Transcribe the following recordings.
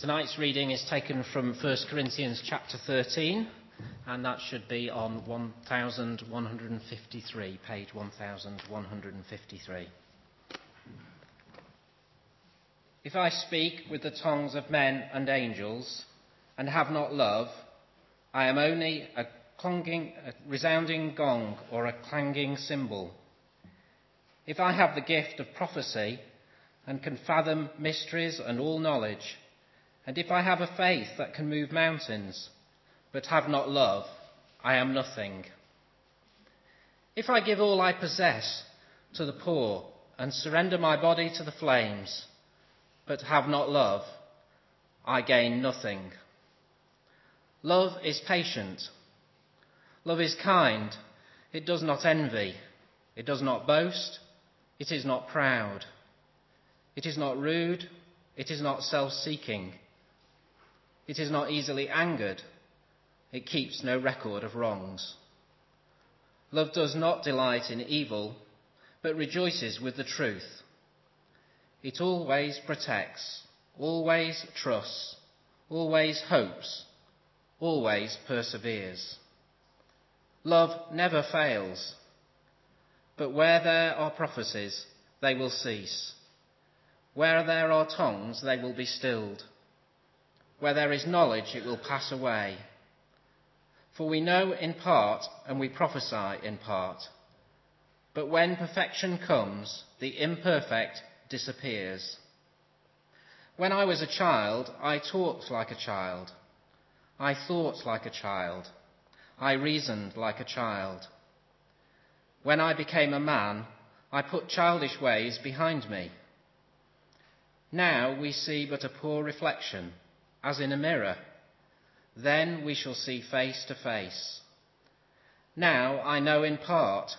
Tonight's reading is taken from 1 Corinthians chapter 13, and that should be on 1153, page 1153. If I speak with the tongues of men and angels and have not love, I am only a clanging, a resounding gong or a clanging cymbal. If I have the gift of prophecy and can fathom mysteries and all knowledge, and if I have a faith that can move mountains, but have not love, I am nothing. If I give all I possess to the poor and surrender my body to the flames, but have not love, I gain nothing. Love is patient. Love is kind. It does not envy. It does not boast. It is not proud. It is not rude. It is not self seeking. It is not easily angered. It keeps no record of wrongs. Love does not delight in evil, but rejoices with the truth. It always protects, always trusts, always hopes, always perseveres. Love never fails. But where there are prophecies, they will cease. Where there are tongues, they will be stilled. Where there is knowledge, it will pass away. For we know in part and we prophesy in part. But when perfection comes, the imperfect disappears. When I was a child, I talked like a child. I thought like a child. I reasoned like a child. When I became a man, I put childish ways behind me. Now we see but a poor reflection, as in a mirror. Then we shall see face to face. Now I know in part,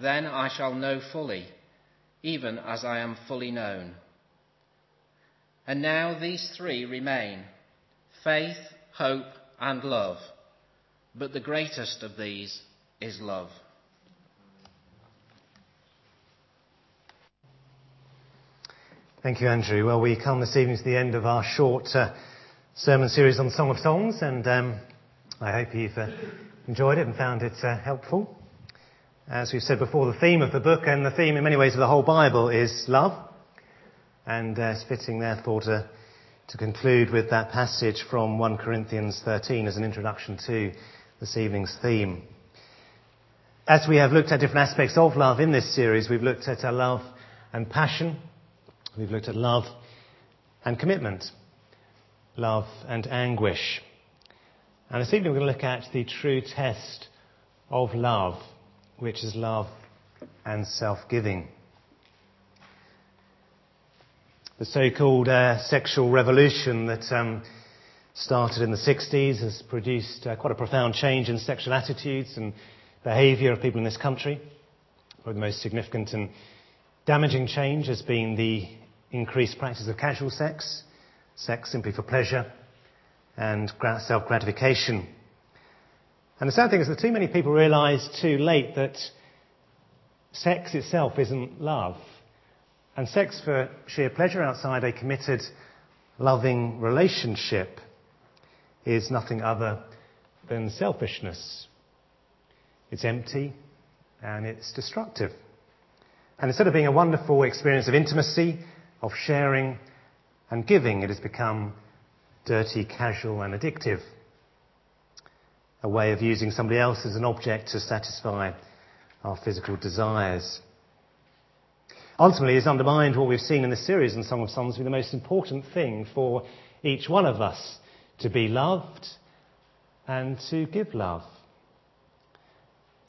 then I shall know fully, even as I am fully known. And now these three remain faith, hope, and love. But the greatest of these is love. Thank you, Andrew. Well, we come this evening to the end of our short uh, sermon series on Song of Songs, and um, I hope you've uh, enjoyed it and found it uh, helpful. As we've said before, the theme of the book and the theme in many ways of the whole Bible is love, and uh, it's fitting, therefore, to, to conclude with that passage from 1 Corinthians 13 as an introduction to this evening's theme. As we have looked at different aspects of love in this series, we've looked at our love and passion. We've looked at love and commitment, love and anguish. And this evening we're going to look at the true test of love, which is love and self-giving. The so-called uh, sexual revolution that um, started in the 60s, has produced uh, quite a profound change in sexual attitudes and behaviour of people in this country. Probably the most significant and damaging change has been the increased practice of casual sex, sex simply for pleasure and self gratification. And the sad thing is that too many people realise too late that sex itself isn't love. And sex for sheer pleasure outside a committed, loving relationship is nothing other than selfishness. It's empty and it's destructive. And instead of being a wonderful experience of intimacy, of sharing and giving, it has become dirty, casual and addictive. A way of using somebody else as an object to satisfy our physical desires. Ultimately, it's undermined what we've seen in this series in Song of Songs to be the most important thing for each one of us to be loved and to give love.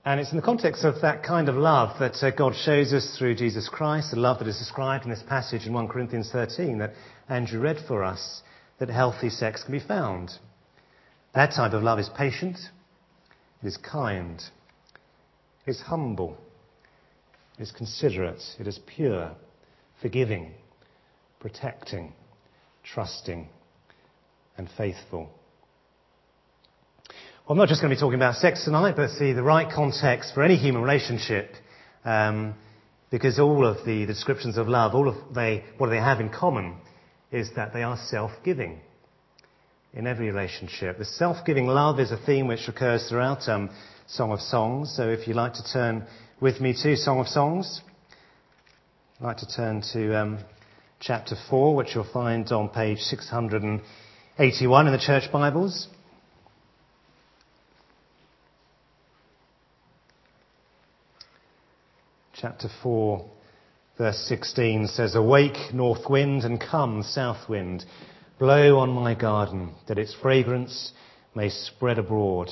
And it's in the context of that kind of love that uh, God shows us through Jesus Christ, the love that is described in this passage in 1 Corinthians 13 that Andrew read for us, that healthy sex can be found. That type of love is patient, it is kind, it is humble, it is considerate, it is pure, forgiving, protecting, trusting, and faithful. I'm not just going to be talking about sex tonight, but see the right context for any human relationship, um, because all of the, the descriptions of love, all of they, what they have in common, is that they are self-giving in every relationship. The self-giving love is a theme which recurs throughout um, Song of Songs. So if you'd like to turn with me to Song of Songs, I'd like to turn to um, chapter 4, which you'll find on page 681 in the Church Bibles. Chapter 4, verse 16 says, Awake, north wind, and come, south wind. Blow on my garden, that its fragrance may spread abroad.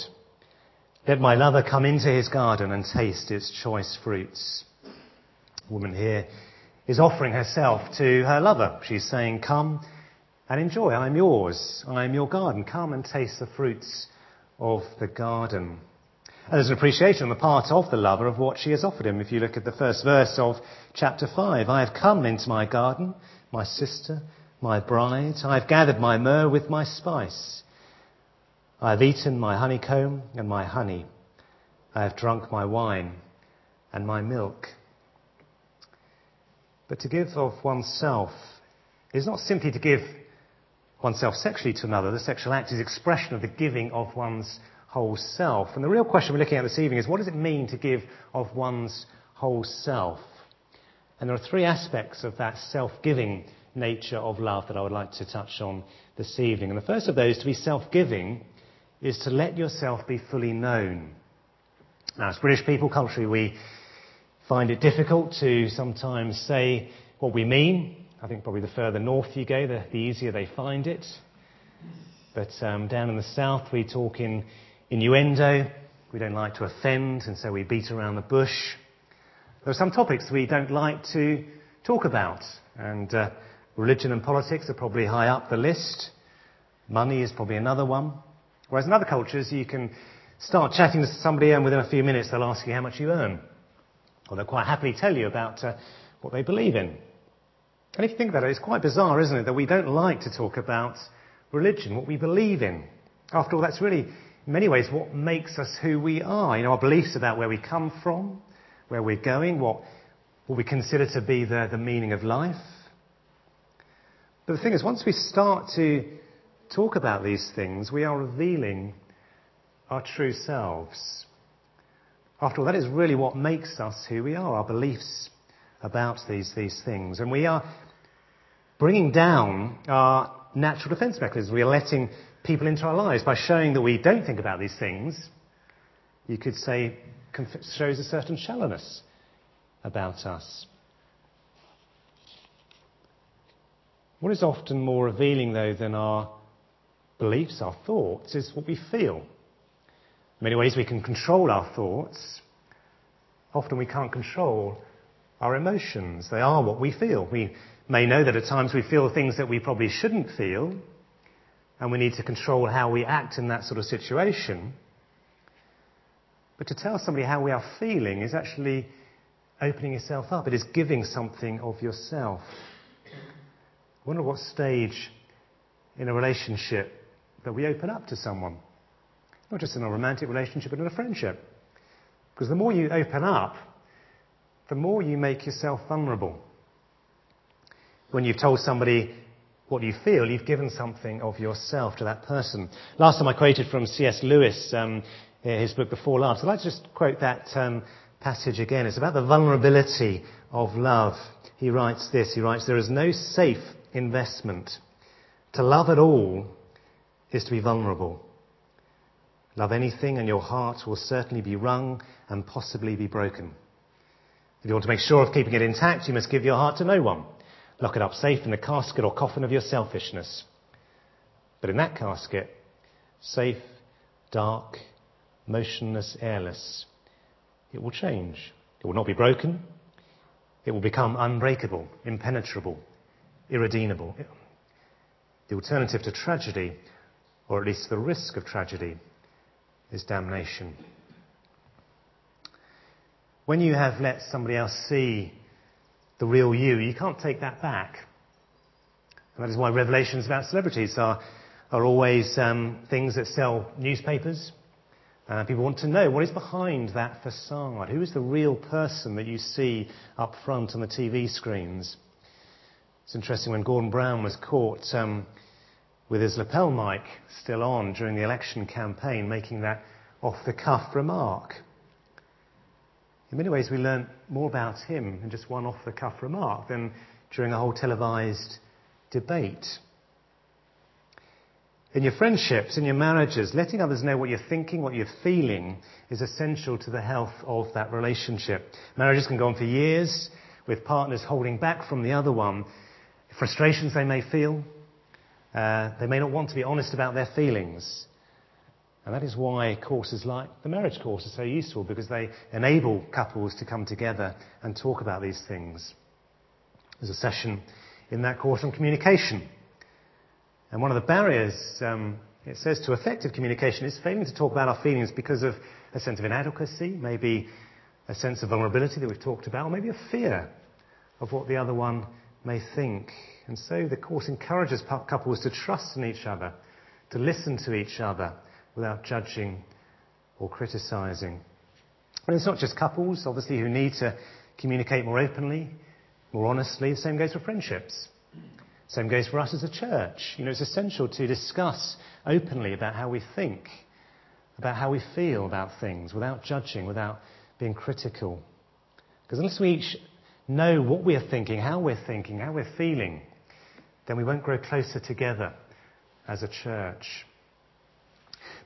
Let my lover come into his garden and taste its choice fruits. Woman here is offering herself to her lover. She's saying, Come and enjoy. I'm yours. I'm your garden. Come and taste the fruits of the garden. And there's an appreciation on the part of the lover of what she has offered him. If you look at the first verse of chapter 5, I have come into my garden, my sister, my bride. I have gathered my myrrh with my spice. I have eaten my honeycomb and my honey. I have drunk my wine and my milk. But to give of oneself is not simply to give oneself sexually to another. The sexual act is expression of the giving of one's whole self. And the real question we're looking at this evening is what does it mean to give of one's whole self? And there are three aspects of that self-giving nature of love that I would like to touch on this evening. And the first of those, to be self-giving, is to let yourself be fully known. Now, as British people, culturally, we find it difficult to sometimes say what we mean. I think probably the further north you go, the, the easier they find it. But um, down in the south, we talk in innuendo. We don't like to offend, and so we beat around the bush. There are some topics we don't like to talk about, and uh, religion and politics are probably high up the list. Money is probably another one. Whereas in other cultures, you can start chatting to somebody, and within a few minutes, they'll ask you how much you earn. Or they'll quite happily tell you about uh, what they believe in. And if you think about it, it's quite bizarre, isn't it, that we don't like to talk about religion, what we believe in. After all, that's really, in many ways, what makes us who we are. You know, our beliefs about where we come from, where we're going, what, what we consider to be the, the meaning of life. But the thing is, once we start to talk about these things, we are revealing our true selves. After all, that is really what makes us who we are, our beliefs about these, these things. And we are bringing down our natural defense mechanisms. We are letting people into our lives by showing that we don't think about these things. You could say shows a certain shallowness about us. What is often more revealing, though, than our beliefs, our thoughts, is what we feel. In many ways, we can control our thoughts. Often, we can't control our emotions. They are what we feel. We may know that at times we feel things that we probably shouldn't feel, and we need to control how we act in that sort of situation. But to tell somebody how we are feeling is actually opening yourself up. It is giving something of yourself. I wonder what stage in a relationship that we open up to someone. Not just in a romantic relationship, but in a friendship. Because the more you open up, the more you make yourself vulnerable. When you've told somebody what you feel, you've given something of yourself to that person. Last time I quoted from C.S. Lewis, um, his book, The Four Loves. I'd like to just quote that um, passage again. It's about the vulnerability of love. He writes this. He writes, There is no safe investment. To love at all is to be vulnerable. Love anything and your heart will certainly be wrung and possibly be broken. If you want to make sure of keeping it intact, you must give your heart to no one. Lock it up safe in the casket or coffin of your selfishness. But in that casket, safe, dark, motionless, airless, it will change. It will not be broken. It will become unbreakable, impenetrable, irredeemable. The alternative to tragedy, or at least the risk of tragedy, is damnation. When you have let somebody else see the real you, you can't take that back. And that is why revelations about celebrities are, are always um, things that sell newspapers. Uh, people want to know what is behind that facade. Who is the real person that you see up front on the TV screens? It's interesting when Gordon Brown was caught um, with his lapel mic still on during the election campaign, making that off the cuff remark. In many ways, we learn more about him in just one off the cuff remark than during a whole televised debate. In your friendships, in your marriages, letting others know what you're thinking, what you're feeling is essential to the health of that relationship. Marriages can go on for years with partners holding back from the other one. Frustrations they may feel. Uh, they may not want to be honest about their feelings. And that is why courses like the marriage course are so useful because they enable couples to come together and talk about these things. There's a session in that course on communication. And one of the barriers, um, it says, to effective communication is failing to talk about our feelings because of a sense of inadequacy, maybe a sense of vulnerability that we've talked about, or maybe a fear of what the other one may think. And so the Course encourages couples to trust in each other, to listen to each other without judging or criticizing. And it's not just couples, obviously, who need to communicate more openly, more honestly. The same goes for friendships. Same goes for us as a church. You know, it's essential to discuss openly about how we think, about how we feel about things, without judging, without being critical. Because unless we each know what we're thinking, how we're thinking, how we're feeling, then we won't grow closer together as a church.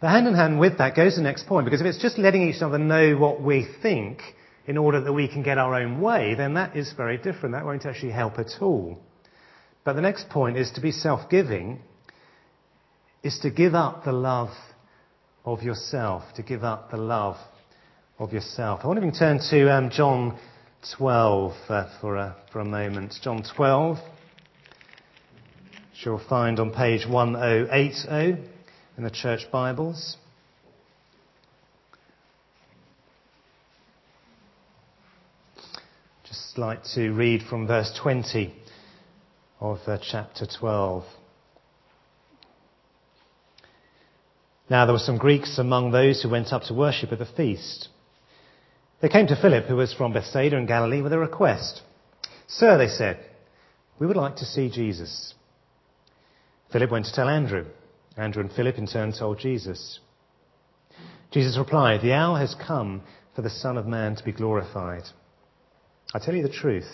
But hand in hand with that goes the next point, because if it's just letting each other know what we think in order that we can get our own way, then that is very different. That won't actually help at all. But the next point is to be self giving, is to give up the love of yourself, to give up the love of yourself. I want to even turn to um, John 12 uh, for, a, for a moment. John 12, which you'll find on page 1080 in the church Bibles. Just like to read from verse 20 of uh, chapter 12. Now there were some Greeks among those who went up to worship at the feast. They came to Philip, who was from Bethsaida in Galilee, with a request. Sir, they said, we would like to see Jesus. Philip went to tell Andrew. Andrew and Philip in turn told Jesus. Jesus replied, The hour has come for the Son of Man to be glorified. I tell you the truth.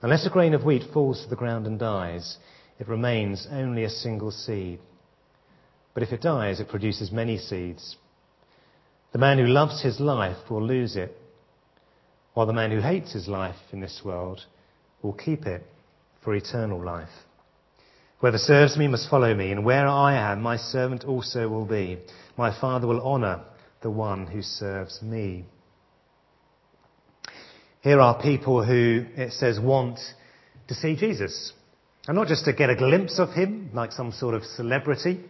Unless a grain of wheat falls to the ground and dies, it remains only a single seed. But if it dies, it produces many seeds. The man who loves his life will lose it, while the man who hates his life in this world will keep it for eternal life. Whoever serves me must follow me, and where I am, my servant also will be. My Father will honor the one who serves me. Here are people who, it says, want to see Jesus. And not just to get a glimpse of him, like some sort of celebrity,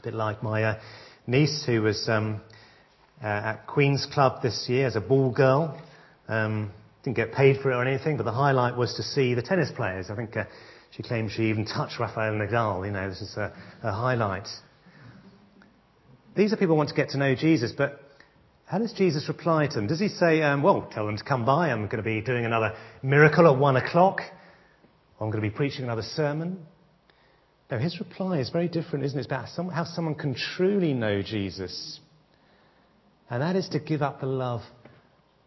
a bit like my uh, niece who was um, uh, at Queen's Club this year as a ball girl. Um, didn't get paid for it or anything, but the highlight was to see the tennis players. I think uh, she claimed she even touched Rafael Nadal. You know, this is a, a highlight. These are people who want to get to know Jesus, but how does Jesus reply to them? Does he say, um, well, tell them to come by, I'm going to be doing another miracle at one o'clock, I'm going to be preaching another sermon? No, his reply is very different, isn't it? It's about some, how someone can truly know Jesus. And that is to give up the love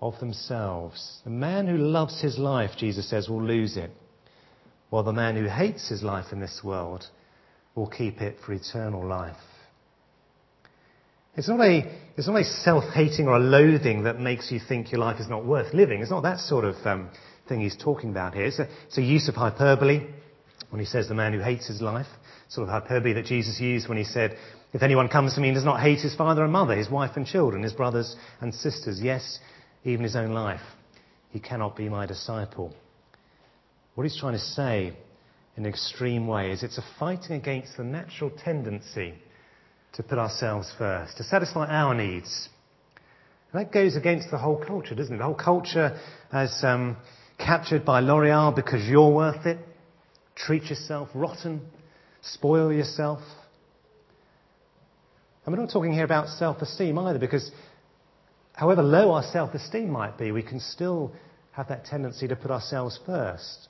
of themselves. The man who loves his life, Jesus says, will lose it, while the man who hates his life in this world will keep it for eternal life. It's not a, it's not a self-hating or a loathing that makes you think your life is not worth living. It's not that sort of um, thing he's talking about here. It's a, it's a use of hyperbole when he says the man who hates his life. Sort of hyperbole that Jesus used when he said, if anyone comes to me and does not hate his father and mother, his wife and children, his brothers and sisters, yes, even his own life, he cannot be my disciple. What he's trying to say in an extreme way is it's a fighting against the natural tendency to put ourselves first, to satisfy our needs. And that goes against the whole culture, doesn't it? The whole culture as um, captured by L'Oreal because you're worth it. Treat yourself rotten. Spoil yourself. And we're not talking here about self-esteem either because however low our self-esteem might be, we can still have that tendency to put ourselves first.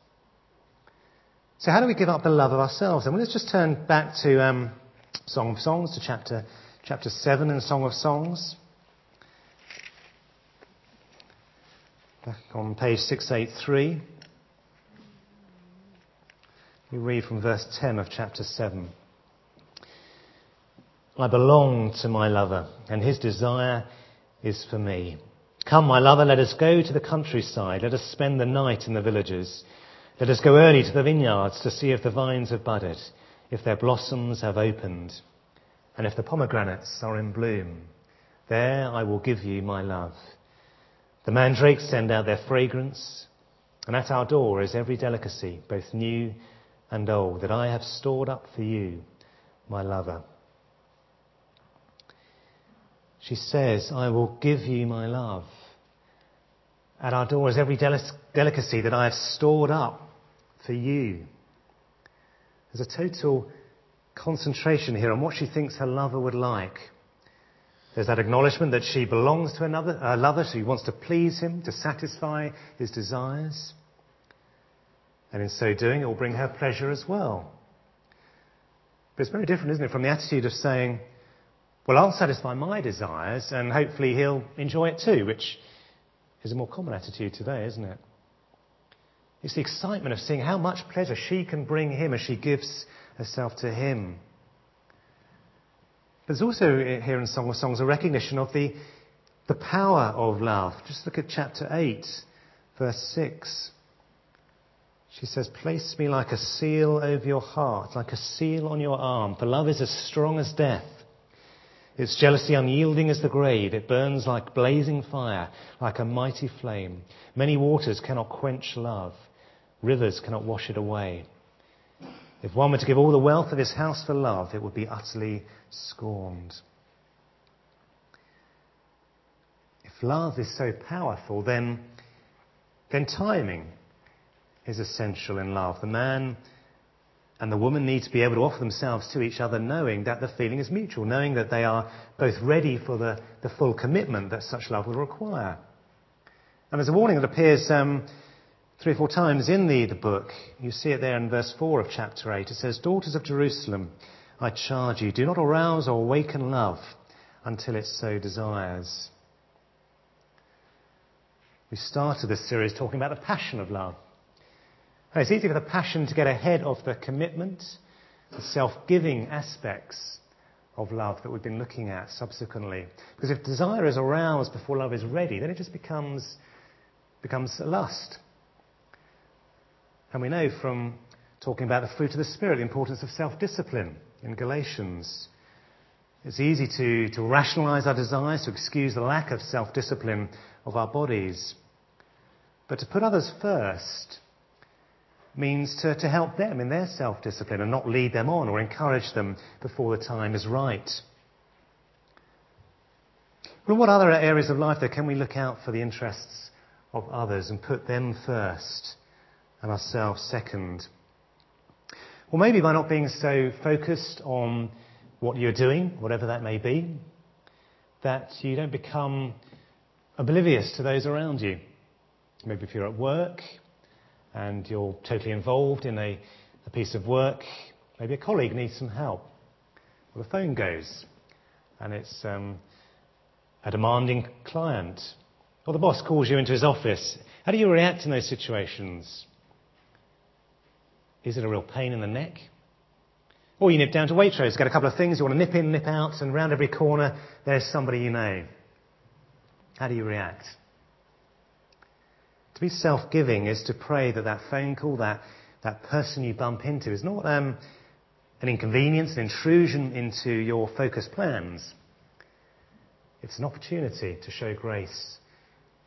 So, how do we give up the love of ourselves? And well, let's just turn back to um, Song of Songs, to chapter, chapter 7 in Song of Songs. Back on page 683. We read from verse 10 of chapter 7. I belong to my lover, and his desire is for me. Come, my lover, let us go to the countryside. Let us spend the night in the villages. Let us go early to the vineyards to see if the vines have budded, if their blossoms have opened, and if the pomegranates are in bloom. There I will give you my love. The mandrakes send out their fragrance, and at our door is every delicacy, both new and old, that I have stored up for you, my lover. She says, I will give you my love. At our door is every delicacy that I have stored up for you. There's a total concentration here on what she thinks her lover would like. There's that acknowledgement that she belongs to another a lover, she wants to please him, to satisfy his desires. And in so doing, it will bring her pleasure as well. But it's very different, isn't it, from the attitude of saying, well, I'll satisfy my desires and hopefully he'll enjoy it too, which is a more common attitude today, isn't it? It's the excitement of seeing how much pleasure she can bring him as she gives herself to him. There's also here in Song of Songs a recognition of the, the power of love. Just look at chapter 8, verse 6. She says, Place me like a seal over your heart, like a seal on your arm, for love is as strong as death. Its jealousy unyielding as the grave. It burns like blazing fire, like a mighty flame. Many waters cannot quench love. Rivers cannot wash it away. If one were to give all the wealth of his house for love, it would be utterly scorned. If love is so powerful, then, then timing is essential in love. The man and the woman need to be able to offer themselves to each other knowing that the feeling is mutual, knowing that they are both ready for the, the full commitment that such love will require. And there's a warning that appears um, three or four times in the, the book. You see it there in verse 4 of chapter 8. It says, Daughters of Jerusalem, I charge you, do not arouse or awaken love until it so desires. We started this series talking about the passion of love. It's easy for the passion to get ahead of the commitment, the self-giving aspects of love that we've been looking at subsequently. Because if desire is aroused before love is ready, then it just becomes, becomes lust. And we know from talking about the fruit of the Spirit the importance of self-discipline in Galatians. It's easy to, to rationalize our desires, to excuse the lack of self-discipline of our bodies. But to put others first means to, to help them in their self discipline and not lead them on or encourage them before the time is right. Well, what other areas of life, though, can we look out for the interests of others and put them first and ourselves second? Well, maybe by not being so focused on what you're doing, whatever that may be, that you don't become oblivious to those around you. Maybe if you're at work, and you're totally involved in a, a piece of work, maybe a colleague needs some help. Well, the phone goes, and it's um, a demanding client. Or the boss calls you into his office. How do you react in those situations? Is it a real pain in the neck? Or you nip down to Waitrose, get a couple of things, you want to nip in, nip out, and round every corner there's somebody you know. How do you react? To be self-giving is to pray that that phone call, that, that person you bump into is not um, an inconvenience, an intrusion into your focused plans. It's an opportunity to show grace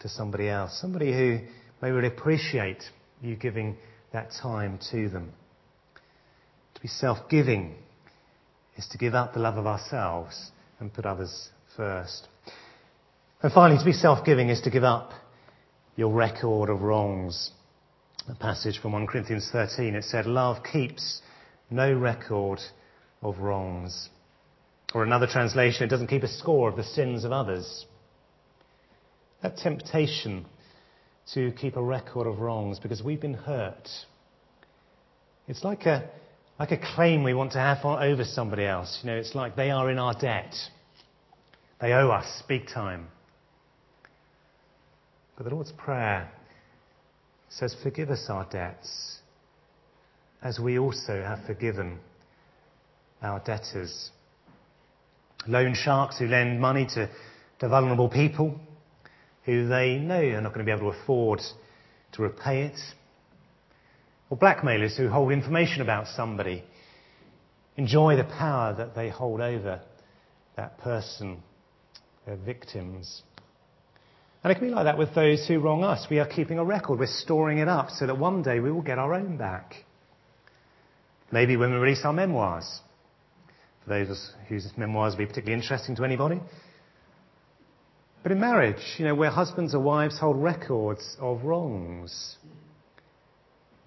to somebody else, somebody who may really appreciate you giving that time to them. To be self-giving is to give up the love of ourselves and put others first. And finally, to be self-giving is to give up your record of wrongs. A passage from 1 Corinthians 13, it said, Love keeps no record of wrongs. Or another translation, it doesn't keep a score of the sins of others. That temptation to keep a record of wrongs because we've been hurt It's like a, like a claim we want to have over somebody else. You know, it's like they are in our debt. They owe us big time. But the Lord's Prayer says, Forgive us our debts, as we also have forgiven our debtors. Loan sharks who lend money to, to vulnerable people who they know are not going to be able to afford to repay it. Or blackmailers who hold information about somebody, enjoy the power that they hold over that person, their victims. And it can be like that with those who wrong us. We are keeping a record, we're storing it up so that one day we will get our own back. Maybe when we release our memoirs, for those whose memoirs will be particularly interesting to anybody. But in marriage, you know, where husbands or wives hold records of wrongs,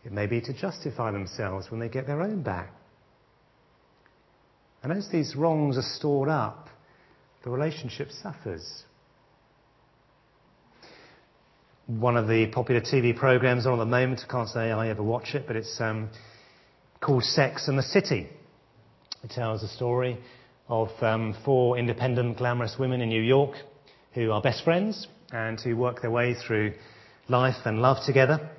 it may be to justify themselves when they get their own back. And as these wrongs are stored up, the relationship suffers. One of the popular TV programs on at the moment, I can't say I ever watch it, but it's um, called Sex and the City. It tells the story of um, four independent, glamorous women in New York who are best friends and who work their way through life and love together.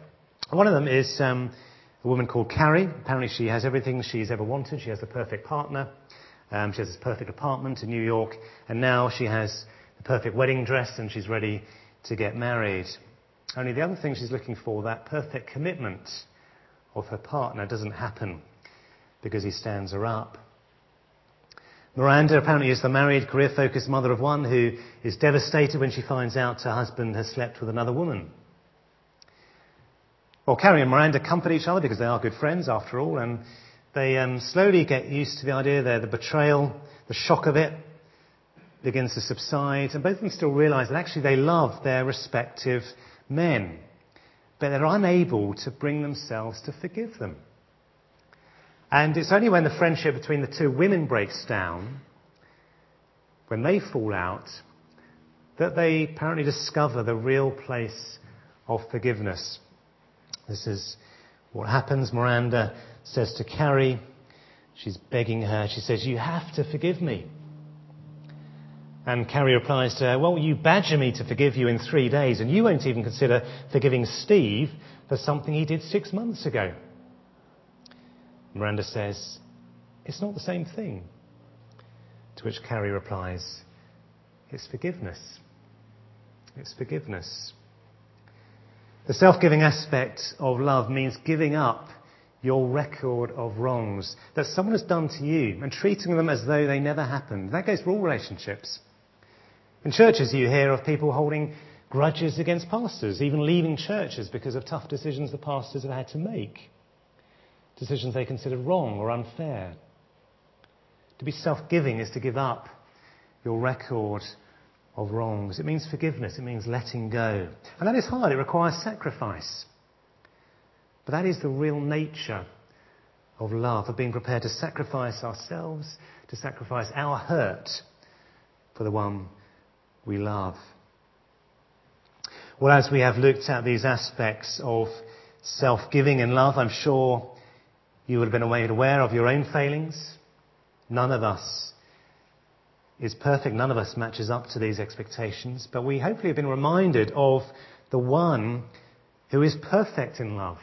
One of them is um, a woman called Carrie. Apparently, she has everything she's ever wanted. She has the perfect partner. Um, she has this perfect apartment in New York, and now she has the perfect wedding dress and she's ready to get married. Only the other thing she's looking for, that perfect commitment of her partner, doesn't happen because he stands her up. Miranda apparently is the married, career focused mother of one who is devastated when she finds out her husband has slept with another woman. Well, Carrie and Miranda comfort each other because they are good friends after all, and they um, slowly get used to the idea there, the betrayal, the shock of it begins to subside, and both of them still realize that actually they love their respective men, but they're unable to bring themselves to forgive them. And it's only when the friendship between the two women breaks down, when they fall out, that they apparently discover the real place of forgiveness. This is what happens. Miranda says to Carrie, she's begging her, she says, You have to forgive me. And Carrie replies to her, Well, you badger me to forgive you in three days, and you won't even consider forgiving Steve for something he did six months ago. Miranda says, It's not the same thing. To which Carrie replies, It's forgiveness. It's forgiveness. The self giving aspect of love means giving up your record of wrongs that someone has done to you and treating them as though they never happened. That goes for all relationships. In churches, you hear of people holding grudges against pastors, even leaving churches because of tough decisions the pastors have had to make, decisions they considered wrong or unfair. To be self giving is to give up your record of wrongs. It means forgiveness. It means letting go. And that is hard. It requires sacrifice. But that is the real nature of love, of being prepared to sacrifice ourselves, to sacrifice our hurt for the one we love. Well, as we have looked at these aspects of self-giving and love, I'm sure you would have been aware of your own failings. None of us is perfect. None of us matches up to these expectations, but we hopefully have been reminded of the one who is perfect in love.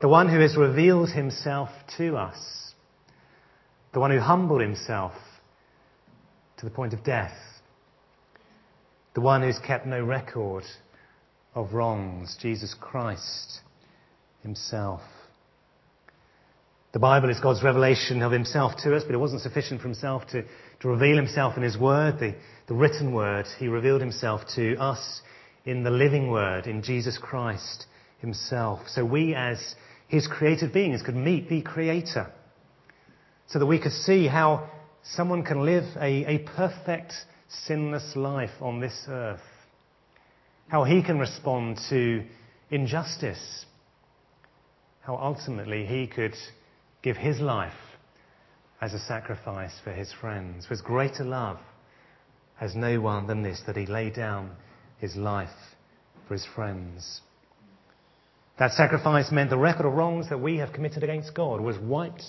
The one who has revealed himself to us. The one who humbled himself to the point of death. The one who's kept no record of wrongs, Jesus Christ himself. The Bible is God's revelation of himself to us, but it wasn't sufficient for himself to to reveal himself in his word, the, the written word. He revealed himself to us in the living word, in Jesus Christ himself. So we as his created beings could meet the creator. So that we could see how someone can live a, a perfect, sinless life on this earth. How he can respond to injustice. How ultimately he could give his life as a sacrifice for his friends. With greater love has no one than this, that he laid down his life for his friends. That sacrifice meant the record of wrongs that we have committed against God was wiped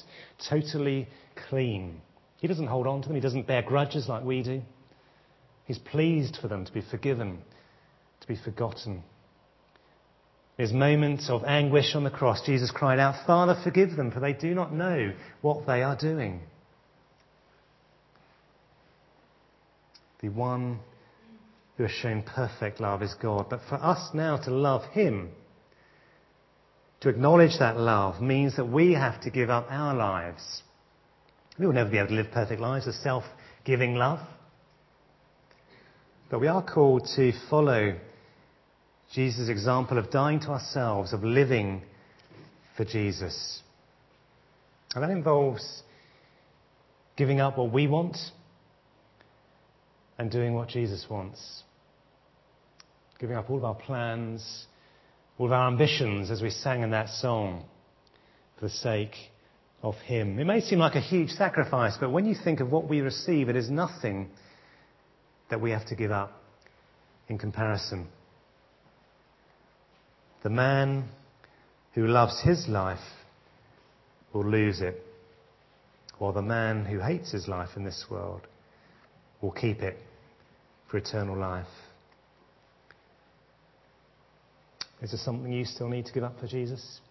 totally clean. He doesn't hold on to them. He doesn't bear grudges like we do. He's pleased for them to be forgiven, to be forgotten. His moments of anguish on the cross, Jesus cried out, Father, forgive them, for they do not know what they are doing. The one who has shown perfect love is God. But for us now to love Him, to acknowledge that love, means that we have to give up our lives. We will never be able to live perfect lives of self giving love. But we are called to follow Jesus' example of dying to ourselves, of living for Jesus. And that involves giving up what we want and doing what Jesus wants. Giving up all of our plans, all of our ambitions, as we sang in that song, for the sake of Him. It may seem like a huge sacrifice, but when you think of what we receive, it is nothing that we have to give up in comparison. The man who loves his life will lose it, while the man who hates his life in this world will keep it for eternal life. Is there something you still need to give up for Jesus?